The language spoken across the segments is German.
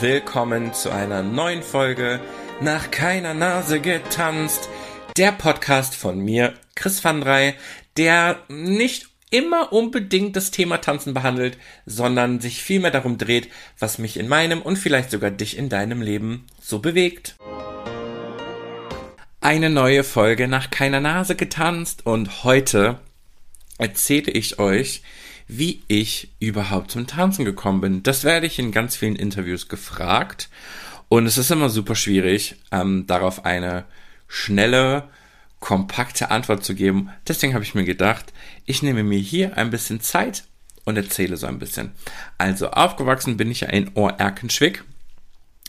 willkommen zu einer neuen Folge Nach keiner Nase getanzt. Der Podcast von mir, Chris van Drey, der nicht immer unbedingt das Thema Tanzen behandelt, sondern sich vielmehr darum dreht, was mich in meinem und vielleicht sogar dich in deinem Leben so bewegt. Eine neue Folge nach keiner Nase getanzt und heute erzähle ich euch, wie ich überhaupt zum Tanzen gekommen bin. Das werde ich in ganz vielen Interviews gefragt und es ist immer super schwierig, ähm, darauf eine schnelle, kompakte Antwort zu geben. Deswegen habe ich mir gedacht, ich nehme mir hier ein bisschen Zeit und erzähle so ein bisschen. Also aufgewachsen bin ich ja in Ohr-Erkenschwick,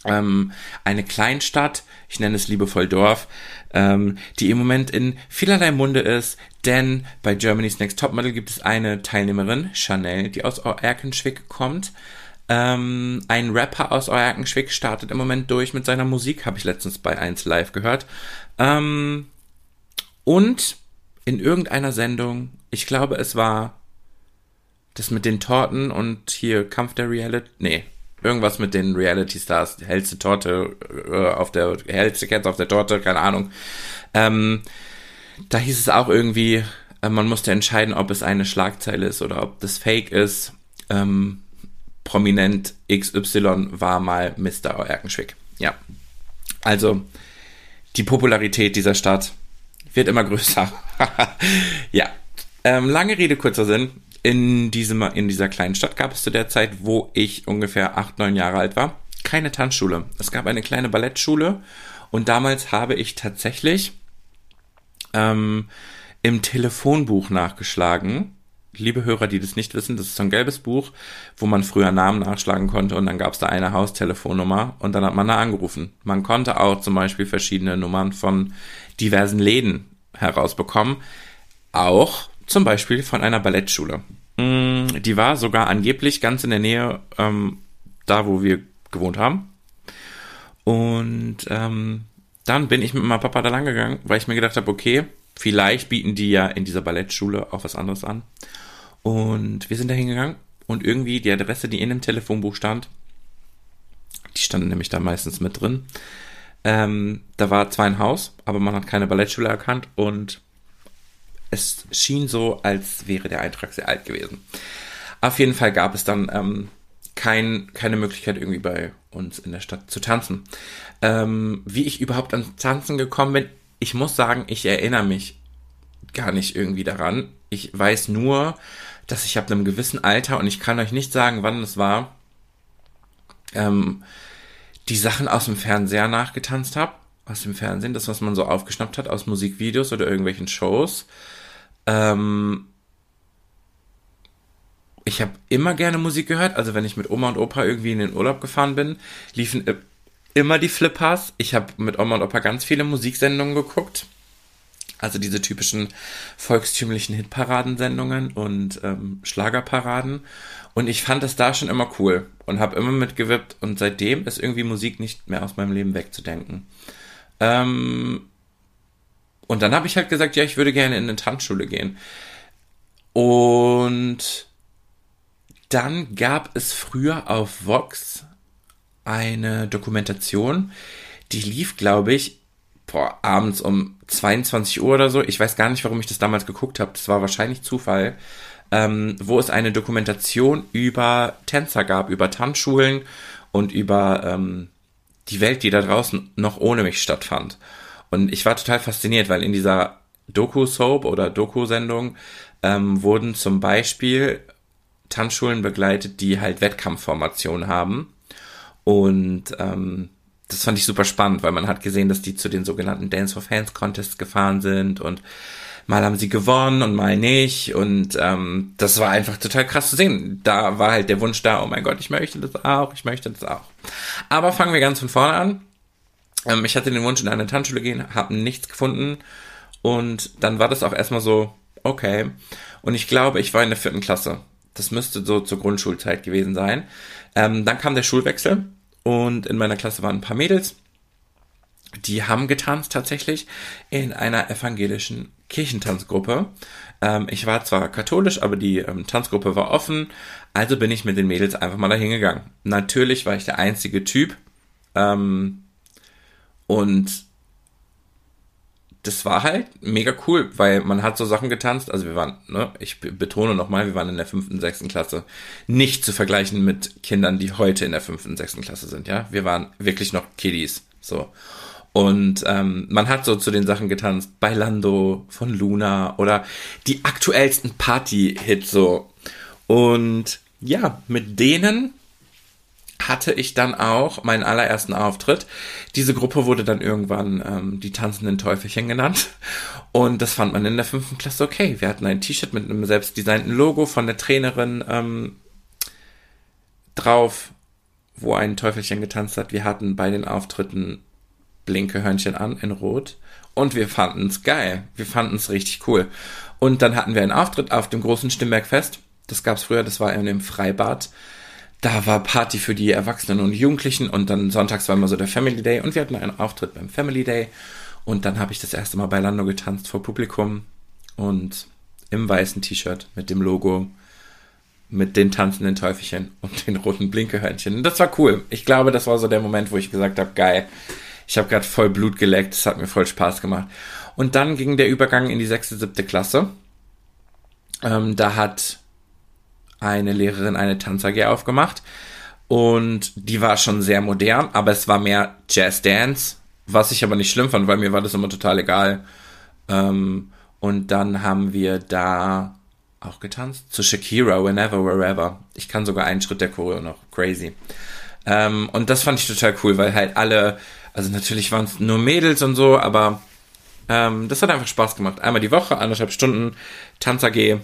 ähm, eine Kleinstadt, ich nenne es liebevoll Dorf, ähm, die im Moment in vielerlei Munde ist, denn bei Germany's Next Topmodel gibt es eine Teilnehmerin, Chanel, die aus Erkenschwick kommt. Ähm, ein Rapper aus Erkenschwick startet im Moment durch mit seiner Musik, habe ich letztens bei 1 Live gehört. Ähm, und in irgendeiner Sendung, ich glaube es war das mit den Torten und hier Kampf der Reality, nee, irgendwas mit den Reality Stars, die hellste Torte äh, auf der, hellste Kette auf der Torte, keine Ahnung. Ähm, da hieß es auch irgendwie, äh, man musste entscheiden, ob es eine Schlagzeile ist oder ob das Fake ist. Ähm, Prominent XY war mal Mr. Erkenschwick. Ja. Also, die Popularität dieser Stadt wird immer größer. ja. Ähm, lange Rede, kurzer Sinn in, diesem, in dieser kleinen Stadt gab es zu der Zeit, wo ich ungefähr acht, neun Jahre alt war, keine Tanzschule. Es gab eine kleine Ballettschule und damals habe ich tatsächlich ähm, im Telefonbuch nachgeschlagen. Liebe Hörer, die das nicht wissen, das ist so ein gelbes Buch, wo man früher Namen nachschlagen konnte und dann gab es da eine Haustelefonnummer und dann hat man da angerufen. Man konnte auch zum Beispiel verschiedene Nummern von diversen Läden herausbekommen. Auch zum Beispiel von einer Ballettschule. Mm, die war sogar angeblich ganz in der Nähe ähm, da, wo wir gewohnt haben. Und ähm, dann bin ich mit meinem Papa da lang gegangen, weil ich mir gedacht habe, okay, vielleicht bieten die ja in dieser Ballettschule auch was anderes an. Und wir sind da hingegangen und irgendwie die Adresse, die in dem Telefonbuch stand, die standen nämlich da meistens mit drin. Ähm, da war zwar ein Haus, aber man hat keine Ballettschule erkannt und es schien so, als wäre der Eintrag sehr alt gewesen. Auf jeden Fall gab es dann ähm, kein, keine Möglichkeit, irgendwie bei uns in der Stadt zu tanzen. Ähm, wie ich überhaupt ans Tanzen gekommen bin, ich muss sagen, ich erinnere mich gar nicht irgendwie daran. Ich weiß nur, dass ich ab einem gewissen Alter, und ich kann euch nicht sagen, wann es war, ähm, die Sachen aus dem Fernseher nachgetanzt habe. Aus dem Fernsehen, das, was man so aufgeschnappt hat aus Musikvideos oder irgendwelchen Shows. Ähm, ich habe immer gerne Musik gehört. Also wenn ich mit Oma und Opa irgendwie in den Urlaub gefahren bin, liefen immer die Flippers. Ich habe mit Oma und Opa ganz viele Musiksendungen geguckt. Also diese typischen volkstümlichen Hitparadensendungen und ähm, Schlagerparaden. Und ich fand das da schon immer cool und habe immer mitgewippt. Und seitdem ist irgendwie Musik nicht mehr aus meinem Leben wegzudenken. Ähm, und dann habe ich halt gesagt, ja, ich würde gerne in eine Tanzschule gehen. Und dann gab es früher auf Vox eine Dokumentation, die lief, glaube ich, boah, abends um 22 Uhr oder so. Ich weiß gar nicht, warum ich das damals geguckt habe. Das war wahrscheinlich Zufall. Ähm, wo es eine Dokumentation über Tänzer gab, über Tanzschulen und über ähm, die Welt, die da draußen noch ohne mich stattfand. Und ich war total fasziniert, weil in dieser Doku-Soap oder Doku-Sendung ähm, wurden zum Beispiel Tanzschulen begleitet, die halt Wettkampfformationen haben. Und ähm, das fand ich super spannend, weil man hat gesehen, dass die zu den sogenannten Dance for Fans Contests gefahren sind und mal haben sie gewonnen und mal nicht. Und ähm, das war einfach total krass zu sehen. Da war halt der Wunsch da, oh mein Gott, ich möchte das auch, ich möchte das auch. Aber fangen wir ganz von vorne an. Ähm, ich hatte den Wunsch, in eine Tanzschule gehen, habe nichts gefunden. Und dann war das auch erstmal so, okay. Und ich glaube, ich war in der vierten Klasse. Das müsste so zur Grundschulzeit gewesen sein. Ähm, dann kam der Schulwechsel und in meiner Klasse waren ein paar Mädels. Die haben getanzt tatsächlich in einer evangelischen Kirchentanzgruppe. Ähm, ich war zwar katholisch, aber die ähm, Tanzgruppe war offen, also bin ich mit den Mädels einfach mal dahin gegangen. Natürlich war ich der einzige Typ ähm, und das war halt mega cool, weil man hat so Sachen getanzt. Also wir waren, ne, ich betone nochmal, wir waren in der fünften, sechsten Klasse. Nicht zu vergleichen mit Kindern, die heute in der fünften, sechsten Klasse sind, ja. Wir waren wirklich noch Kiddies, so. Und ähm, man hat so zu den Sachen getanzt, Bailando von Luna oder die aktuellsten Party-Hits so. Und ja, mit denen hatte ich dann auch meinen allerersten Auftritt. Diese Gruppe wurde dann irgendwann ähm, die tanzenden Teufelchen genannt. Und das fand man in der fünften Klasse okay. Wir hatten ein T-Shirt mit einem selbstdesignten Logo von der Trainerin ähm, drauf, wo ein Teufelchen getanzt hat. Wir hatten bei den Auftritten blinke Hörnchen an in Rot. Und wir fanden es geil. Wir fanden es richtig cool. Und dann hatten wir einen Auftritt auf dem großen Stimmbergfest. Das gab es früher, das war in dem Freibad da war Party für die Erwachsenen und Jugendlichen und dann sonntags war immer so der Family Day und wir hatten einen Auftritt beim Family Day und dann habe ich das erste Mal bei Lando getanzt vor Publikum und im weißen T-Shirt mit dem Logo, mit den tanzenden Teufelchen und den roten Blinkehörnchen. Das war cool. Ich glaube, das war so der Moment, wo ich gesagt habe, geil, ich habe gerade voll Blut geleckt, es hat mir voll Spaß gemacht. Und dann ging der Übergang in die sechste, siebte Klasse. Ähm, da hat eine Lehrerin eine Tanz AG aufgemacht und die war schon sehr modern, aber es war mehr Jazz Dance, was ich aber nicht schlimm fand, weil mir war das immer total egal. Ähm, und dann haben wir da auch getanzt zu Shakira, Whenever, Wherever. Ich kann sogar einen Schritt der Choreo noch, crazy. Ähm, und das fand ich total cool, weil halt alle, also natürlich waren es nur Mädels und so, aber ähm, das hat einfach Spaß gemacht. Einmal die Woche, anderthalb Stunden Tanz AG,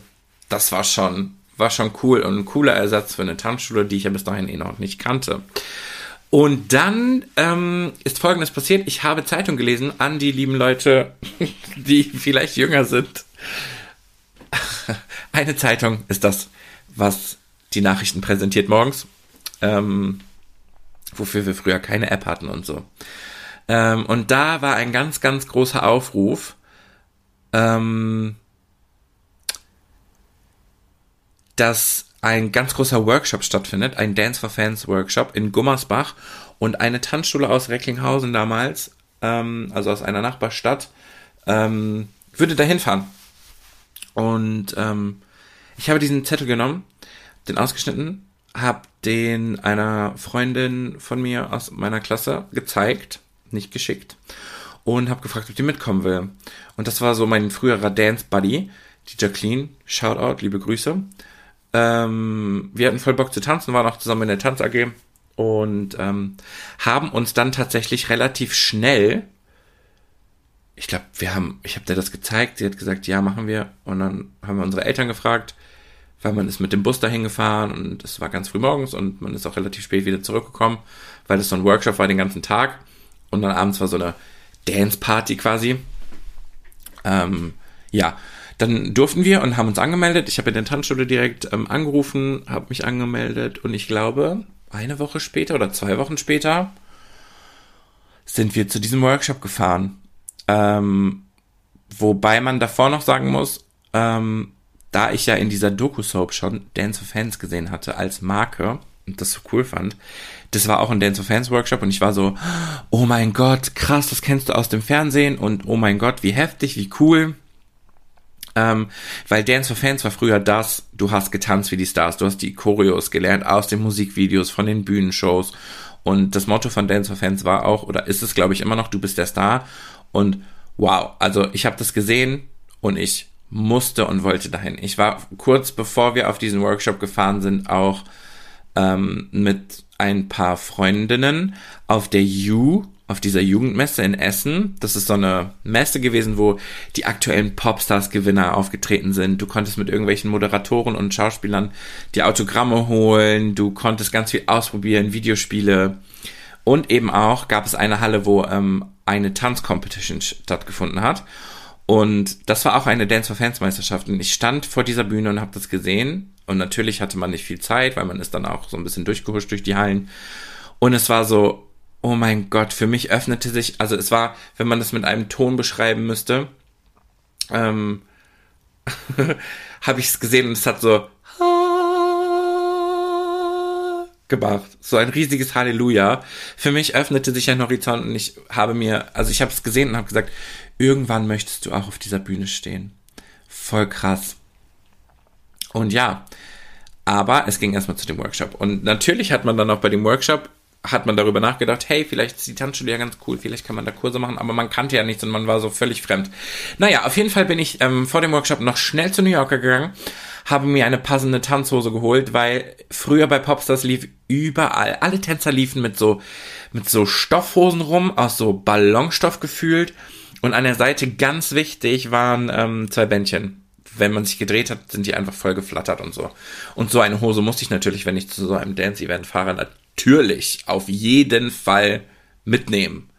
das war schon war schon cool und ein cooler Ersatz für eine Tanzschule, die ich ja bis dahin eh noch nicht kannte. Und dann ähm, ist Folgendes passiert. Ich habe Zeitung gelesen an die lieben Leute, die vielleicht jünger sind. Eine Zeitung ist das, was die Nachrichten präsentiert morgens. Ähm, wofür wir früher keine App hatten und so. Ähm, und da war ein ganz, ganz großer Aufruf. Ähm, dass ein ganz großer Workshop stattfindet, ein Dance for Fans Workshop in Gummersbach und eine Tanzschule aus Recklinghausen damals, ähm, also aus einer Nachbarstadt, ähm, würde dahin fahren. Und ähm, ich habe diesen Zettel genommen, den ausgeschnitten, habe den einer Freundin von mir aus meiner Klasse gezeigt, nicht geschickt, und habe gefragt, ob die mitkommen will. Und das war so mein früherer Dance Buddy, die Jacqueline, Shoutout, liebe Grüße. Ähm, wir hatten voll Bock zu tanzen, waren auch zusammen in der Tanz AG und ähm, haben uns dann tatsächlich relativ schnell, ich glaube, wir haben, ich habe dir das gezeigt, sie hat gesagt, ja, machen wir. Und dann haben wir unsere Eltern gefragt, weil man ist mit dem Bus dahin gefahren und es war ganz früh morgens und man ist auch relativ spät wieder zurückgekommen, weil es so ein Workshop war den ganzen Tag. Und dann abends war so eine Dance-Party quasi. Ähm, ja, dann durften wir und haben uns angemeldet. Ich habe in der Tanzschule direkt ähm, angerufen, habe mich angemeldet und ich glaube, eine Woche später oder zwei Wochen später sind wir zu diesem Workshop gefahren. Ähm, wobei man davor noch sagen muss, ähm, da ich ja in dieser Doku-Soap schon Dance for Fans gesehen hatte als Marke und das so cool fand, das war auch ein Dance for Fans Workshop und ich war so, oh mein Gott, krass, das kennst du aus dem Fernsehen und oh mein Gott, wie heftig, wie cool. Ähm, weil Dance for Fans war früher das, du hast getanzt wie die Stars, du hast die Choreos gelernt aus den Musikvideos, von den Bühnenshows. Und das Motto von Dance for Fans war auch, oder ist es, glaube ich, immer noch, du bist der Star. Und wow, also ich habe das gesehen und ich musste und wollte dahin. Ich war kurz bevor wir auf diesen Workshop gefahren sind, auch ähm, mit ein paar Freundinnen auf der U auf dieser Jugendmesse in Essen. Das ist so eine Messe gewesen, wo die aktuellen Popstars-Gewinner aufgetreten sind. Du konntest mit irgendwelchen Moderatoren und Schauspielern die Autogramme holen. Du konntest ganz viel ausprobieren, Videospiele. Und eben auch gab es eine Halle, wo ähm, eine Tanzcompetition stattgefunden hat. Und das war auch eine Dance for Fans Meisterschaft. Und ich stand vor dieser Bühne und habe das gesehen. Und natürlich hatte man nicht viel Zeit, weil man ist dann auch so ein bisschen durchgehuscht durch die Hallen. Und es war so, oh mein Gott, für mich öffnete sich, also es war, wenn man das mit einem Ton beschreiben müsste, ähm, habe ich es gesehen und es hat so gemacht. So ein riesiges Halleluja. Für mich öffnete sich ein Horizont und ich habe mir, also ich habe es gesehen und habe gesagt, irgendwann möchtest du auch auf dieser Bühne stehen. Voll krass. Und ja, aber es ging erstmal zu dem Workshop. Und natürlich hat man dann auch bei dem Workshop hat man darüber nachgedacht, hey, vielleicht ist die Tanzschule ja ganz cool, vielleicht kann man da Kurse machen, aber man kannte ja nichts und man war so völlig fremd. Naja, auf jeden Fall bin ich ähm, vor dem Workshop noch schnell zu New Yorker gegangen, habe mir eine passende Tanzhose geholt, weil früher bei Popstars lief überall, alle Tänzer liefen mit so, mit so Stoffhosen rum, aus so Ballonstoff gefühlt und an der Seite ganz wichtig waren ähm, zwei Bändchen wenn man sich gedreht hat, sind die einfach voll geflattert und so. Und so eine Hose musste ich natürlich, wenn ich zu so einem Dance-Event fahre, natürlich auf jeden Fall mitnehmen.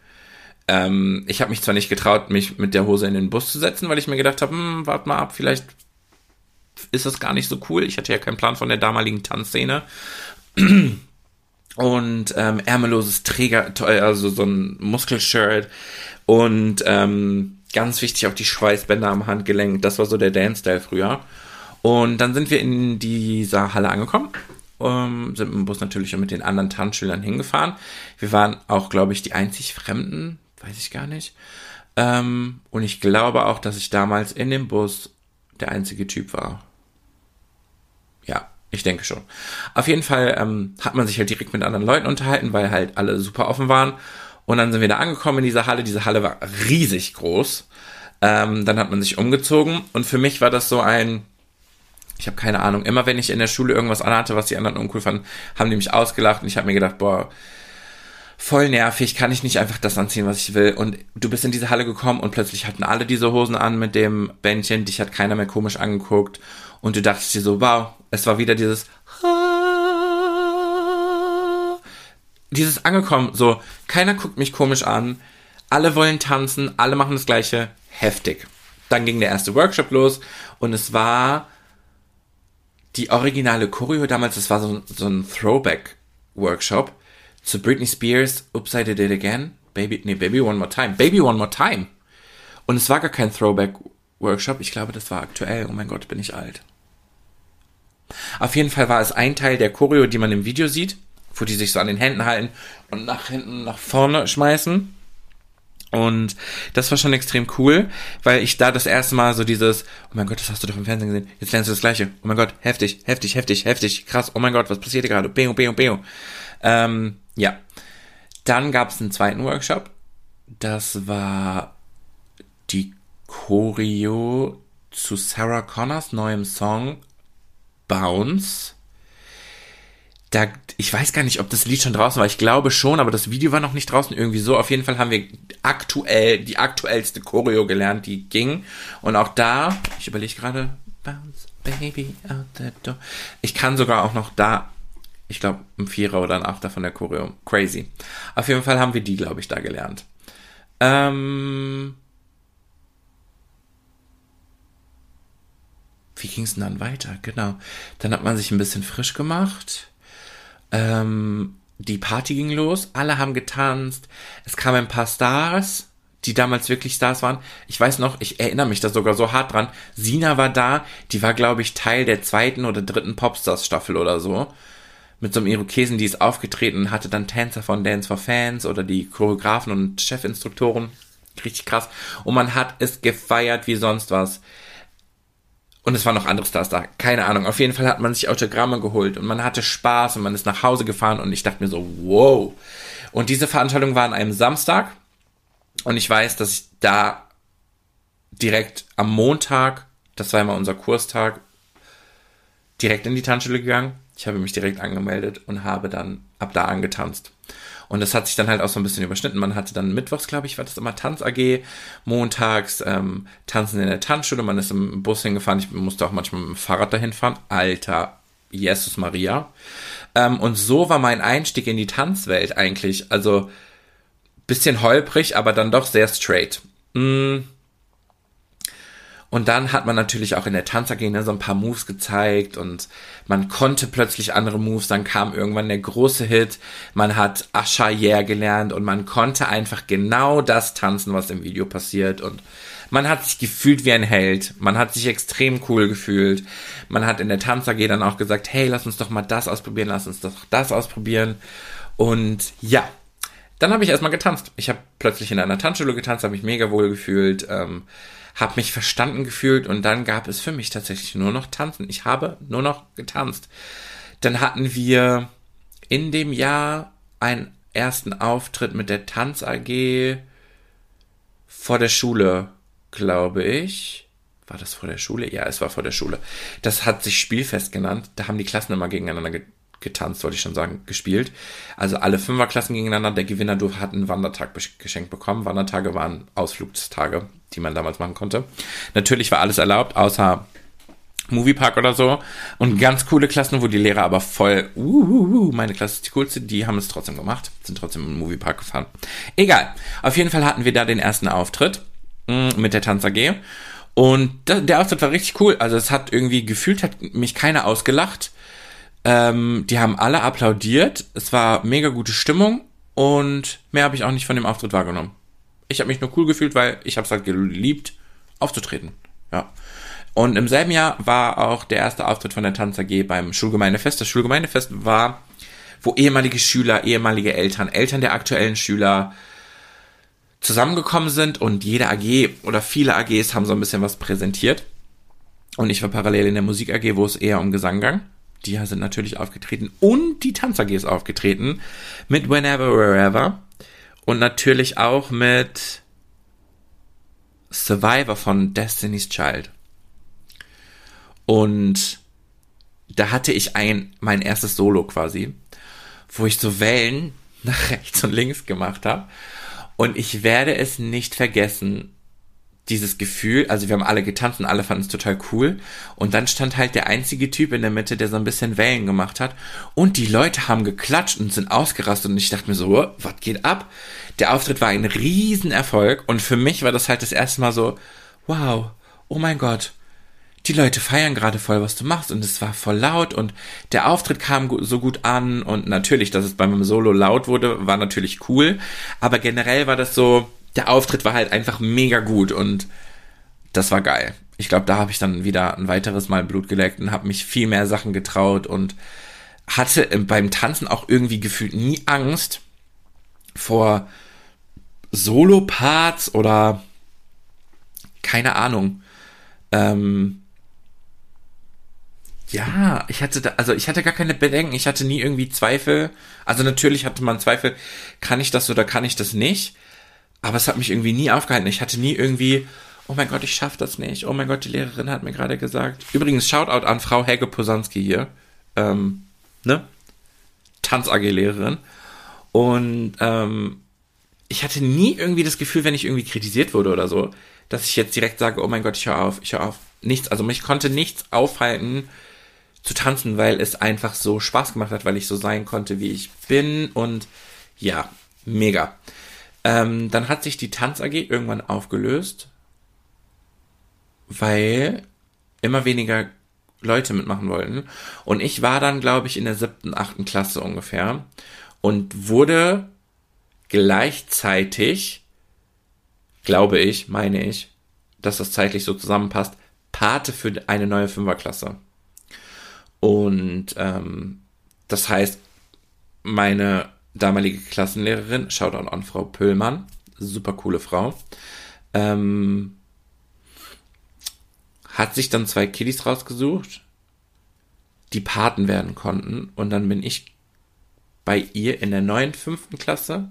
Ähm, ich habe mich zwar nicht getraut, mich mit der Hose in den Bus zu setzen, weil ich mir gedacht habe, hm, warte mal ab, vielleicht ist das gar nicht so cool. Ich hatte ja keinen Plan von der damaligen Tanzszene. Und ähm, ärmelloses Träger, also so ein Muskelshirt und ähm, ganz wichtig auch die Schweißbänder am Handgelenk. Das war so der Dance-Style früher. Und dann sind wir in dieser Halle angekommen ähm, sind mit Bus natürlich mit den anderen Tanzschülern hingefahren. Wir waren auch, glaube ich, die einzig Fremden, weiß ich gar nicht. Ähm, und ich glaube auch, dass ich damals in dem Bus der einzige Typ war. Ja, ich denke schon. Auf jeden Fall ähm, hat man sich halt direkt mit anderen Leuten unterhalten, weil halt alle super offen waren. Und dann sind wir da angekommen in dieser Halle. Diese Halle war riesig groß. Ähm, dann hat man sich umgezogen und für mich war das so ein, ich habe keine Ahnung, immer wenn ich in der Schule irgendwas anhatte, was die anderen uncool fanden, haben die mich ausgelacht und ich habe mir gedacht, boah, voll nervig, kann ich nicht einfach das anziehen, was ich will. Und du bist in diese Halle gekommen und plötzlich hatten alle diese Hosen an mit dem Bändchen, dich hat keiner mehr komisch angeguckt und du dachtest dir so, wow, es war wieder dieses dieses angekommen, so, keiner guckt mich komisch an, alle wollen tanzen, alle machen das gleiche, heftig. Dann ging der erste Workshop los und es war die originale Choreo damals, das war so, so ein Throwback-Workshop zu Britney Spears, Oops, I Did It Again, Baby, nee, Baby One More Time, Baby One More Time. Und es war gar kein Throwback-Workshop, ich glaube, das war aktuell, oh mein Gott, bin ich alt. Auf jeden Fall war es ein Teil der Choreo, die man im Video sieht, wo die sich so an den Händen halten und nach hinten, nach vorne schmeißen. Und das war schon extrem cool, weil ich da das erste Mal so dieses, oh mein Gott, das hast du doch im Fernsehen gesehen, jetzt lernst du das gleiche. Oh mein Gott, heftig, heftig, heftig, heftig, krass, oh mein Gott, was passiert hier gerade? Beo, beo, beo. Ähm, ja. Dann gab es einen zweiten Workshop. Das war die Choreo zu Sarah Connors neuem Song Bounce da, ich weiß gar nicht, ob das Lied schon draußen war. Ich glaube schon, aber das Video war noch nicht draußen. Irgendwie so. Auf jeden Fall haben wir aktuell die aktuellste Choreo gelernt, die ging. Und auch da, ich überlege gerade, bounce baby out the door. Ich kann sogar auch noch da, ich glaube, ein Vierer oder ein Achter von der Choreo. Crazy. Auf jeden Fall haben wir die, glaube ich, da gelernt. Ähm, wie ging es denn dann weiter? Genau. Dann hat man sich ein bisschen frisch gemacht ähm, die Party ging los, alle haben getanzt, es kamen ein paar Stars, die damals wirklich Stars waren. Ich weiß noch, ich erinnere mich da sogar so hart dran. Sina war da, die war, glaube ich, Teil der zweiten oder dritten Popstars-Staffel oder so. Mit so einem Irokesen, die ist aufgetreten hatte dann Tänzer von Dance for Fans oder die Choreografen und Chefinstruktoren. Richtig krass. Und man hat es gefeiert wie sonst was. Und es waren noch andere Stars da. Keine Ahnung. Auf jeden Fall hat man sich Autogramme geholt und man hatte Spaß und man ist nach Hause gefahren und ich dachte mir so, wow. Und diese Veranstaltung war an einem Samstag und ich weiß, dass ich da direkt am Montag, das war immer unser Kurstag, direkt in die Tanzschule gegangen. Ich habe mich direkt angemeldet und habe dann ab da angetanzt. Und das hat sich dann halt auch so ein bisschen überschnitten. Man hatte dann mittwochs, glaube ich, war das immer Tanz AG, montags ähm, Tanzen in der Tanzschule, man ist im Bus hingefahren, ich musste auch manchmal mit dem Fahrrad dahin fahren. Alter, Jesus Maria. Ähm, und so war mein Einstieg in die Tanzwelt eigentlich. Also bisschen holprig, aber dann doch sehr straight. Mm und dann hat man natürlich auch in der Tanzarena so ein paar Moves gezeigt und man konnte plötzlich andere Moves. Dann kam irgendwann der große Hit. Man hat Asha Yeah gelernt und man konnte einfach genau das tanzen, was im Video passiert. Und man hat sich gefühlt wie ein Held. Man hat sich extrem cool gefühlt. Man hat in der Tanz AG dann auch gesagt, hey, lass uns doch mal das ausprobieren, lass uns doch das ausprobieren. Und ja, dann habe ich erstmal getanzt. Ich habe plötzlich in einer Tanzschule getanzt, habe mich mega wohl gefühlt, ähm, habe mich verstanden gefühlt und dann gab es für mich tatsächlich nur noch Tanzen. Ich habe nur noch getanzt. Dann hatten wir in dem Jahr einen ersten Auftritt mit der Tanz AG vor der Schule, glaube ich. War das vor der Schule? Ja, es war vor der Schule. Das hat sich Spielfest genannt. Da haben die Klassen immer gegeneinander getanzt, wollte ich schon sagen, gespielt. Also alle Fünferklassen gegeneinander. Der Gewinner hat einen Wandertag geschenkt bekommen. Wandertage waren Ausflugstage, die man damals machen konnte. Natürlich war alles erlaubt, außer Moviepark oder so. Und ganz coole Klassen, wo die Lehrer aber voll, uh, uh, uh, meine Klasse ist die coolste, die haben es trotzdem gemacht, sind trotzdem im Moviepark gefahren. Egal. Auf jeden Fall hatten wir da den ersten Auftritt mm, mit der Tanz AG. Und der Auftritt war richtig cool. Also es hat irgendwie gefühlt, hat mich keiner ausgelacht. Ähm, die haben alle applaudiert. Es war mega gute Stimmung und mehr habe ich auch nicht von dem Auftritt wahrgenommen. Ich habe mich nur cool gefühlt, weil ich habe es halt geliebt, aufzutreten. Ja. Und im selben Jahr war auch der erste Auftritt von der Tanz AG beim Schulgemeindefest. Das Schulgemeindefest war, wo ehemalige Schüler, ehemalige Eltern, Eltern der aktuellen Schüler zusammengekommen sind und jede AG oder viele AGs haben so ein bisschen was präsentiert. Und ich war parallel in der Musik AG, wo es eher um Gesang ging die sind natürlich aufgetreten. Und die Tanz ist aufgetreten mit Whenever Wherever. Und natürlich auch mit Survivor von Destiny's Child. Und da hatte ich ein mein erstes Solo quasi, wo ich so Wellen nach rechts und links gemacht habe und ich werde es nicht vergessen, dieses Gefühl, also wir haben alle getanzt und alle fanden es total cool. Und dann stand halt der einzige Typ in der Mitte, der so ein bisschen Wellen gemacht hat. Und die Leute haben geklatscht und sind ausgerastet. Und ich dachte mir so, was geht ab? Der Auftritt war ein Riesenerfolg. Und für mich war das halt das erste Mal so, wow, oh mein Gott. Die Leute feiern gerade voll, was du machst, und es war voll laut und der Auftritt kam so gut an und natürlich, dass es bei meinem Solo laut wurde, war natürlich cool, aber generell war das so, der Auftritt war halt einfach mega gut und das war geil. Ich glaube, da habe ich dann wieder ein weiteres Mal Blut geleckt und habe mich viel mehr Sachen getraut und hatte beim Tanzen auch irgendwie gefühlt nie Angst vor Solo-Parts oder keine Ahnung. Ähm, ja, ich hatte da, also ich hatte gar keine Bedenken, ich hatte nie irgendwie Zweifel. Also natürlich hatte man Zweifel, kann ich das oder kann ich das nicht? Aber es hat mich irgendwie nie aufgehalten. Ich hatte nie irgendwie, oh mein Gott, ich schaff das nicht. Oh mein Gott, die Lehrerin hat mir gerade gesagt. Übrigens, Shoutout an Frau Helge Posanski hier. Ähm, ne? Tanz-AG-Lehrerin. Und ähm, ich hatte nie irgendwie das Gefühl, wenn ich irgendwie kritisiert wurde oder so, dass ich jetzt direkt sage, oh mein Gott, ich höre auf, ich höre auf. Nichts, also mich konnte nichts aufhalten zu tanzen, weil es einfach so Spaß gemacht hat, weil ich so sein konnte, wie ich bin und ja, mega. Ähm, dann hat sich die Tanz AG irgendwann aufgelöst, weil immer weniger Leute mitmachen wollten. Und ich war dann, glaube ich, in der siebten, achten Klasse ungefähr und wurde gleichzeitig, glaube ich, meine ich, dass das zeitlich so zusammenpasst, Pate für eine neue Fünferklasse. Und ähm, das heißt, meine damalige Klassenlehrerin, Shoutout an Frau Pöllmann, super coole Frau, ähm, hat sich dann zwei Kiddies rausgesucht, die Paten werden konnten und dann bin ich bei ihr in der neuen fünften Klasse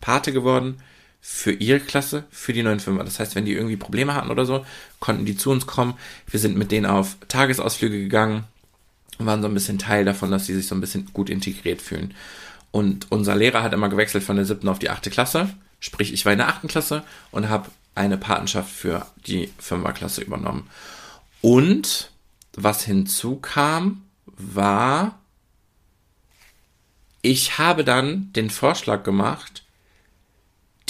Pate geworden für ihre Klasse, für die neuen Fünfer. Das heißt, wenn die irgendwie Probleme hatten oder so, konnten die zu uns kommen. Wir sind mit denen auf Tagesausflüge gegangen und waren so ein bisschen Teil davon, dass sie sich so ein bisschen gut integriert fühlen. Und unser Lehrer hat immer gewechselt von der siebten auf die achte Klasse. Sprich, ich war in der achten Klasse und habe eine Patenschaft für die Fünferklasse übernommen. Und was hinzukam, war, ich habe dann den Vorschlag gemacht,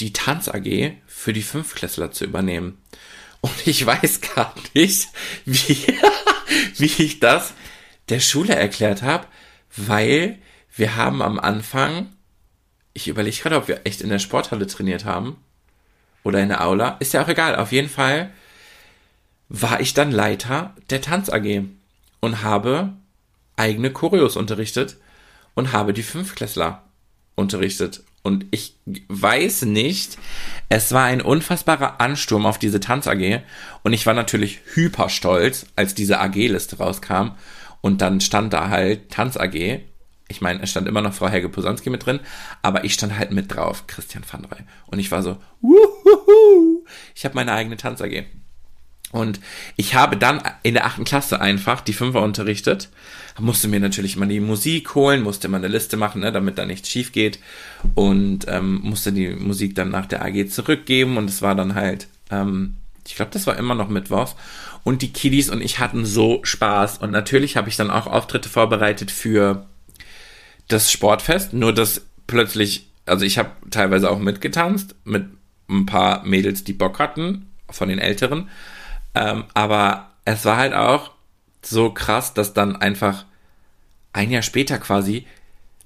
die Tanz AG für die Fünfklässler zu übernehmen. Und ich weiß gar nicht, wie, wie ich das der Schule erklärt habe, weil wir haben am Anfang, ich überlege gerade, ob wir echt in der Sporthalle trainiert haben oder in der Aula, ist ja auch egal. Auf jeden Fall war ich dann Leiter der Tanz AG und habe eigene Choreos unterrichtet und habe die Fünfklässler unterrichtet. Und ich weiß nicht, es war ein unfassbarer Ansturm auf diese Tanz AG und ich war natürlich hyper stolz, als diese AG-Liste rauskam und dann stand da halt Tanz AG. Ich meine, es stand immer noch Frau Helge Posanski mit drin, aber ich stand halt mit drauf, Christian van Rey. Und ich war so, wuhuhu, ich habe meine eigene Tanz AG. Und ich habe dann in der achten Klasse einfach die Fünfer unterrichtet. Musste mir natürlich mal die Musik holen, musste mal eine Liste machen, ne, damit da nichts schief geht. Und ähm, musste die Musik dann nach der AG zurückgeben. Und es war dann halt, ähm, ich glaube, das war immer noch Mittwochs. Und die Kiddies und ich hatten so Spaß. Und natürlich habe ich dann auch Auftritte vorbereitet für das Sportfest. Nur dass plötzlich, also ich habe teilweise auch mitgetanzt mit ein paar Mädels, die Bock hatten, von den Älteren. Ähm, aber es war halt auch so krass, dass dann einfach ein Jahr später quasi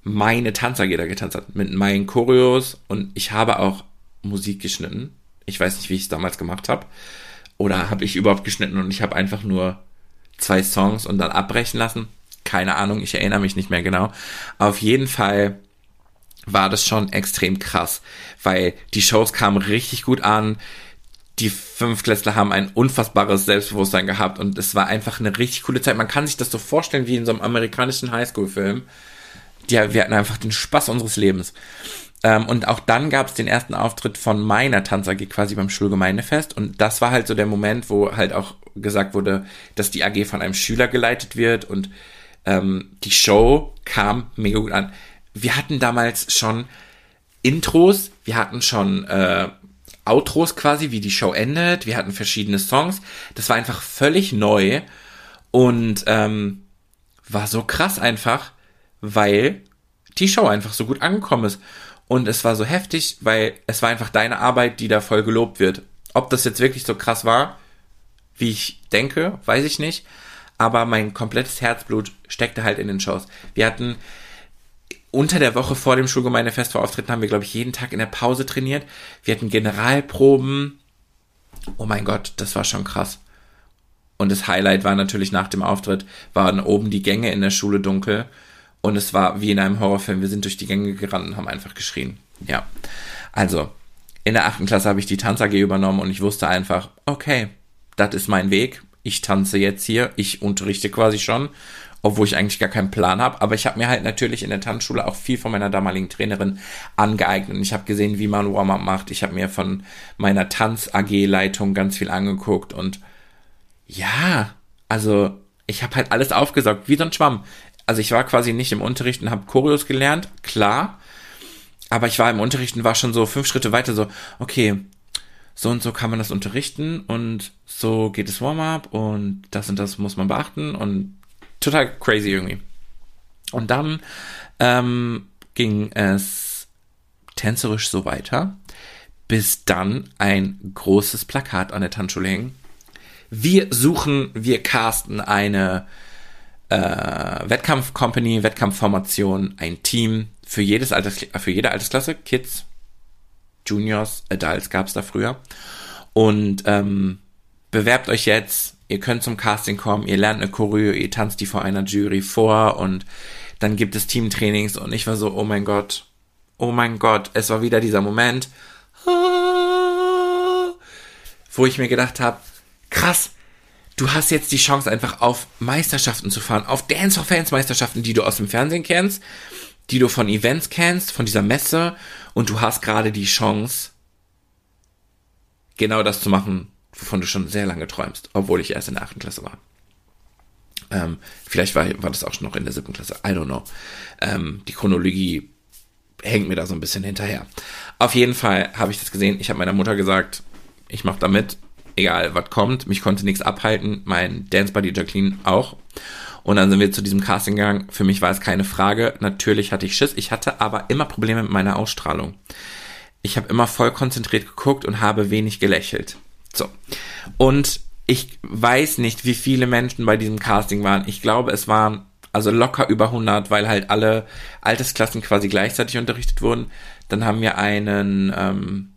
meine Tanzer da getanzt hat mit meinen Choreos und ich habe auch Musik geschnitten. Ich weiß nicht, wie ich es damals gemacht habe. Oder habe ich überhaupt geschnitten und ich habe einfach nur zwei Songs und dann abbrechen lassen. Keine Ahnung, ich erinnere mich nicht mehr genau. Auf jeden Fall war das schon extrem krass, weil die Shows kamen richtig gut an die Fünfklässler haben ein unfassbares Selbstbewusstsein gehabt und es war einfach eine richtig coole Zeit. Man kann sich das so vorstellen wie in so einem amerikanischen Highschool-Film. Ja, wir hatten einfach den Spaß unseres Lebens. Ähm, und auch dann gab es den ersten Auftritt von meiner Tanz AG quasi beim Schulgemeindefest und das war halt so der Moment, wo halt auch gesagt wurde, dass die AG von einem Schüler geleitet wird und ähm, die Show kam mega gut an. Wir hatten damals schon Intros, wir hatten schon äh, Outros quasi, wie die Show endet. Wir hatten verschiedene Songs. Das war einfach völlig neu und ähm, war so krass einfach, weil die Show einfach so gut angekommen ist. Und es war so heftig, weil es war einfach deine Arbeit, die da voll gelobt wird. Ob das jetzt wirklich so krass war, wie ich denke, weiß ich nicht. Aber mein komplettes Herzblut steckte halt in den Shows. Wir hatten unter der Woche vor dem Schulgemeindefest vor Auftritten haben wir, glaube ich, jeden Tag in der Pause trainiert. Wir hatten Generalproben. Oh mein Gott, das war schon krass. Und das Highlight war natürlich nach dem Auftritt, waren oben die Gänge in der Schule dunkel. Und es war wie in einem Horrorfilm. Wir sind durch die Gänge gerannt und haben einfach geschrien. Ja. Also, in der achten Klasse habe ich die Tanz AG übernommen und ich wusste einfach, okay, das ist mein Weg. Ich tanze jetzt hier. Ich unterrichte quasi schon obwohl ich eigentlich gar keinen Plan habe. Aber ich habe mir halt natürlich in der Tanzschule auch viel von meiner damaligen Trainerin angeeignet. Ich habe gesehen, wie man Warm-up macht. Ich habe mir von meiner Tanz-AG-Leitung ganz viel angeguckt und ja, also ich habe halt alles aufgesaugt, wie so ein Schwamm. Also ich war quasi nicht im Unterricht und habe Choreos gelernt, klar. Aber ich war im Unterricht und war schon so fünf Schritte weiter, so, okay, so und so kann man das unterrichten und so geht es Warm-up und das und das muss man beachten und total crazy irgendwie. Und dann ähm, ging es tänzerisch so weiter, bis dann ein großes Plakat an der Tanzschule hing. Wir suchen, wir casten eine äh, Wettkampf-Company, Wettkampfformation, ein Team für jedes Alters, für jede Altersklasse, Kids, Juniors, Adults gab es da früher. Und ähm, bewerbt euch jetzt, ihr könnt zum Casting kommen, ihr lernt eine Choreo, ihr tanzt die vor einer Jury vor. Und dann gibt es Teamtrainings. Und ich war so, oh mein Gott, oh mein Gott, es war wieder dieser Moment, wo ich mir gedacht habe, krass, du hast jetzt die Chance einfach auf Meisterschaften zu fahren, auf Dance for Fans Meisterschaften, die du aus dem Fernsehen kennst, die du von Events kennst, von dieser Messe und du hast gerade die Chance, genau das zu machen, wovon du schon sehr lange träumst, obwohl ich erst in der achten Klasse war. Ähm, vielleicht war, war das auch schon noch in der siebten Klasse, I don't know. Ähm, die Chronologie hängt mir da so ein bisschen hinterher. Auf jeden Fall habe ich das gesehen. Ich habe meiner Mutter gesagt, ich mache da mit, egal was kommt. Mich konnte nichts abhalten. Mein Dance Buddy Jacqueline auch. Und dann sind wir zu diesem Casting gegangen. Für mich war es keine Frage. Natürlich hatte ich Schiss. Ich hatte aber immer Probleme mit meiner Ausstrahlung. Ich habe immer voll konzentriert geguckt und habe wenig gelächelt. So. Und ich weiß nicht, wie viele Menschen bei diesem Casting waren. Ich glaube, es waren also locker über 100, weil halt alle Altersklassen quasi gleichzeitig unterrichtet wurden. Dann haben wir einen, ähm,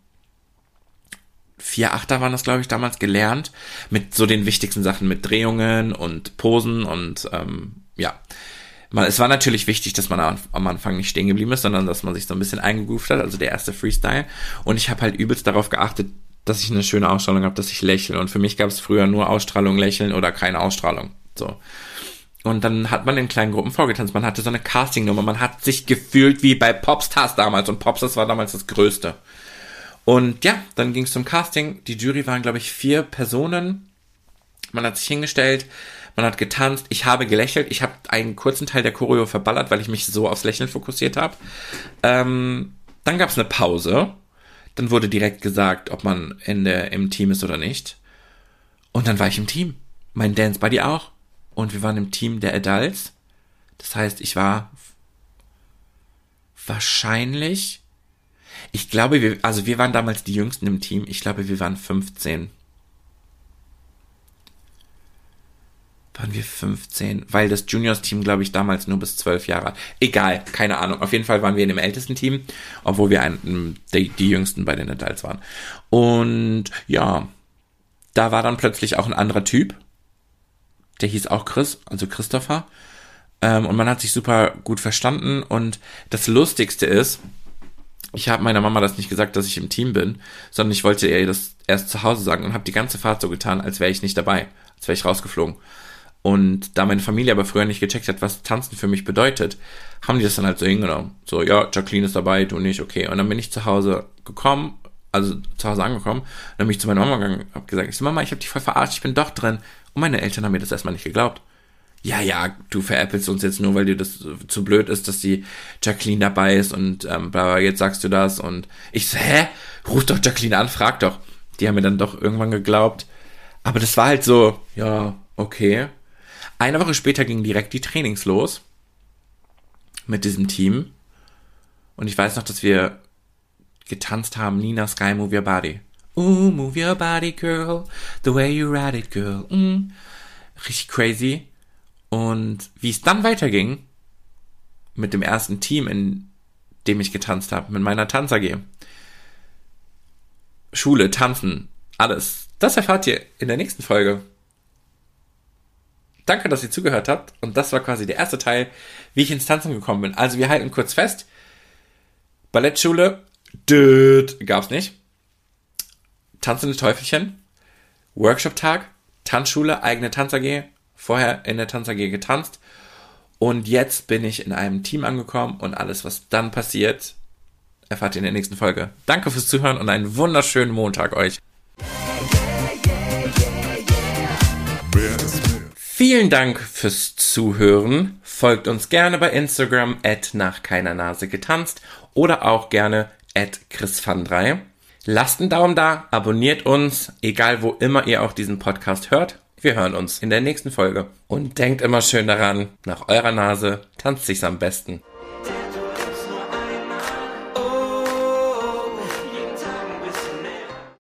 vier Achter waren das, glaube ich, damals gelernt. Mit so den wichtigsten Sachen, mit Drehungen und Posen und ähm, ja. Es war natürlich wichtig, dass man am Anfang nicht stehen geblieben ist, sondern dass man sich so ein bisschen eingegroovt hat, also der erste Freestyle. Und ich habe halt übelst darauf geachtet, dass ich eine schöne Ausstrahlung habe, dass ich lächle. Und für mich gab es früher nur Ausstrahlung, Lächeln oder keine Ausstrahlung. So. Und dann hat man in kleinen Gruppen vorgetanzt. Man hatte so eine Castingnummer. Man hat sich gefühlt wie bei Popstars damals. Und Popstars war damals das Größte. Und ja, dann ging es zum Casting. Die Jury waren, glaube ich, vier Personen. Man hat sich hingestellt, man hat getanzt, ich habe gelächelt, ich habe einen kurzen Teil der Choreo verballert, weil ich mich so aufs Lächeln fokussiert habe. Ähm, dann gab es eine Pause. Dann wurde direkt gesagt, ob man in der, im Team ist oder nicht. Und dann war ich im Team. Mein Dance Buddy auch. Und wir waren im Team der Adults. Das heißt, ich war wahrscheinlich ich glaube, wir, also wir waren damals die Jüngsten im Team. Ich glaube, wir waren 15. Waren wir 15? Weil das Juniors-Team, glaube ich, damals nur bis 12 Jahre. Egal, keine Ahnung. Auf jeden Fall waren wir in dem ältesten Team, obwohl wir ein, die, die Jüngsten bei den Adults waren. Und ja, da war dann plötzlich auch ein anderer Typ. Der hieß auch Chris, also Christopher. Ähm, und man hat sich super gut verstanden. Und das Lustigste ist, ich habe meiner Mama das nicht gesagt, dass ich im Team bin, sondern ich wollte ihr das erst zu Hause sagen und habe die ganze Fahrt so getan, als wäre ich nicht dabei, als wäre ich rausgeflogen. Und da meine Familie aber früher nicht gecheckt hat, was Tanzen für mich bedeutet, haben die das dann halt so hingenommen. So, ja, Jacqueline ist dabei, du nicht, okay. Und dann bin ich zu Hause gekommen, also zu Hause angekommen, dann bin ich zu meiner Mama gegangen, habe gesagt, ich so, Mama, ich habe dich voll verarscht, ich bin doch drin. Und meine Eltern haben mir das erstmal nicht geglaubt ja, ja, du veräppelst uns jetzt nur, weil dir das zu blöd ist, dass die Jacqueline dabei ist und ähm, bla, jetzt sagst du das und ich so, hä? Ruf doch Jacqueline an, frag doch. Die haben mir dann doch irgendwann geglaubt. Aber das war halt so, ja, okay. Eine Woche später gingen direkt die Trainings los mit diesem Team. Und ich weiß noch, dass wir getanzt haben, Nina Sky, Move Your Body. Ooh, move your body, girl, the way you ride it, girl. Mm. Richtig crazy. Und wie es dann weiterging, mit dem ersten Team, in dem ich getanzt habe, mit meiner Tanz AG. Schule, Tanzen, alles. Das erfahrt ihr in der nächsten Folge. Danke, dass ihr zugehört habt. Und das war quasi der erste Teil, wie ich ins Tanzen gekommen bin. Also wir halten kurz fest. Ballettschule, död, gab's nicht. Tanzende Teufelchen, Workshop-Tag, Tanzschule, eigene Tanz AG, vorher in der Tanz AG getanzt und jetzt bin ich in einem Team angekommen und alles, was dann passiert, erfahrt ihr in der nächsten Folge. Danke fürs Zuhören und einen wunderschönen Montag euch. Vielen Dank fürs Zuhören. Folgt uns gerne bei Instagram at nach keiner Nase getanzt oder auch gerne at chrisfan3. Lasst einen Daumen da, abonniert uns, egal wo immer ihr auch diesen Podcast hört wir hören uns in der nächsten Folge. Und denkt immer schön daran, nach eurer Nase tanzt sich's am besten.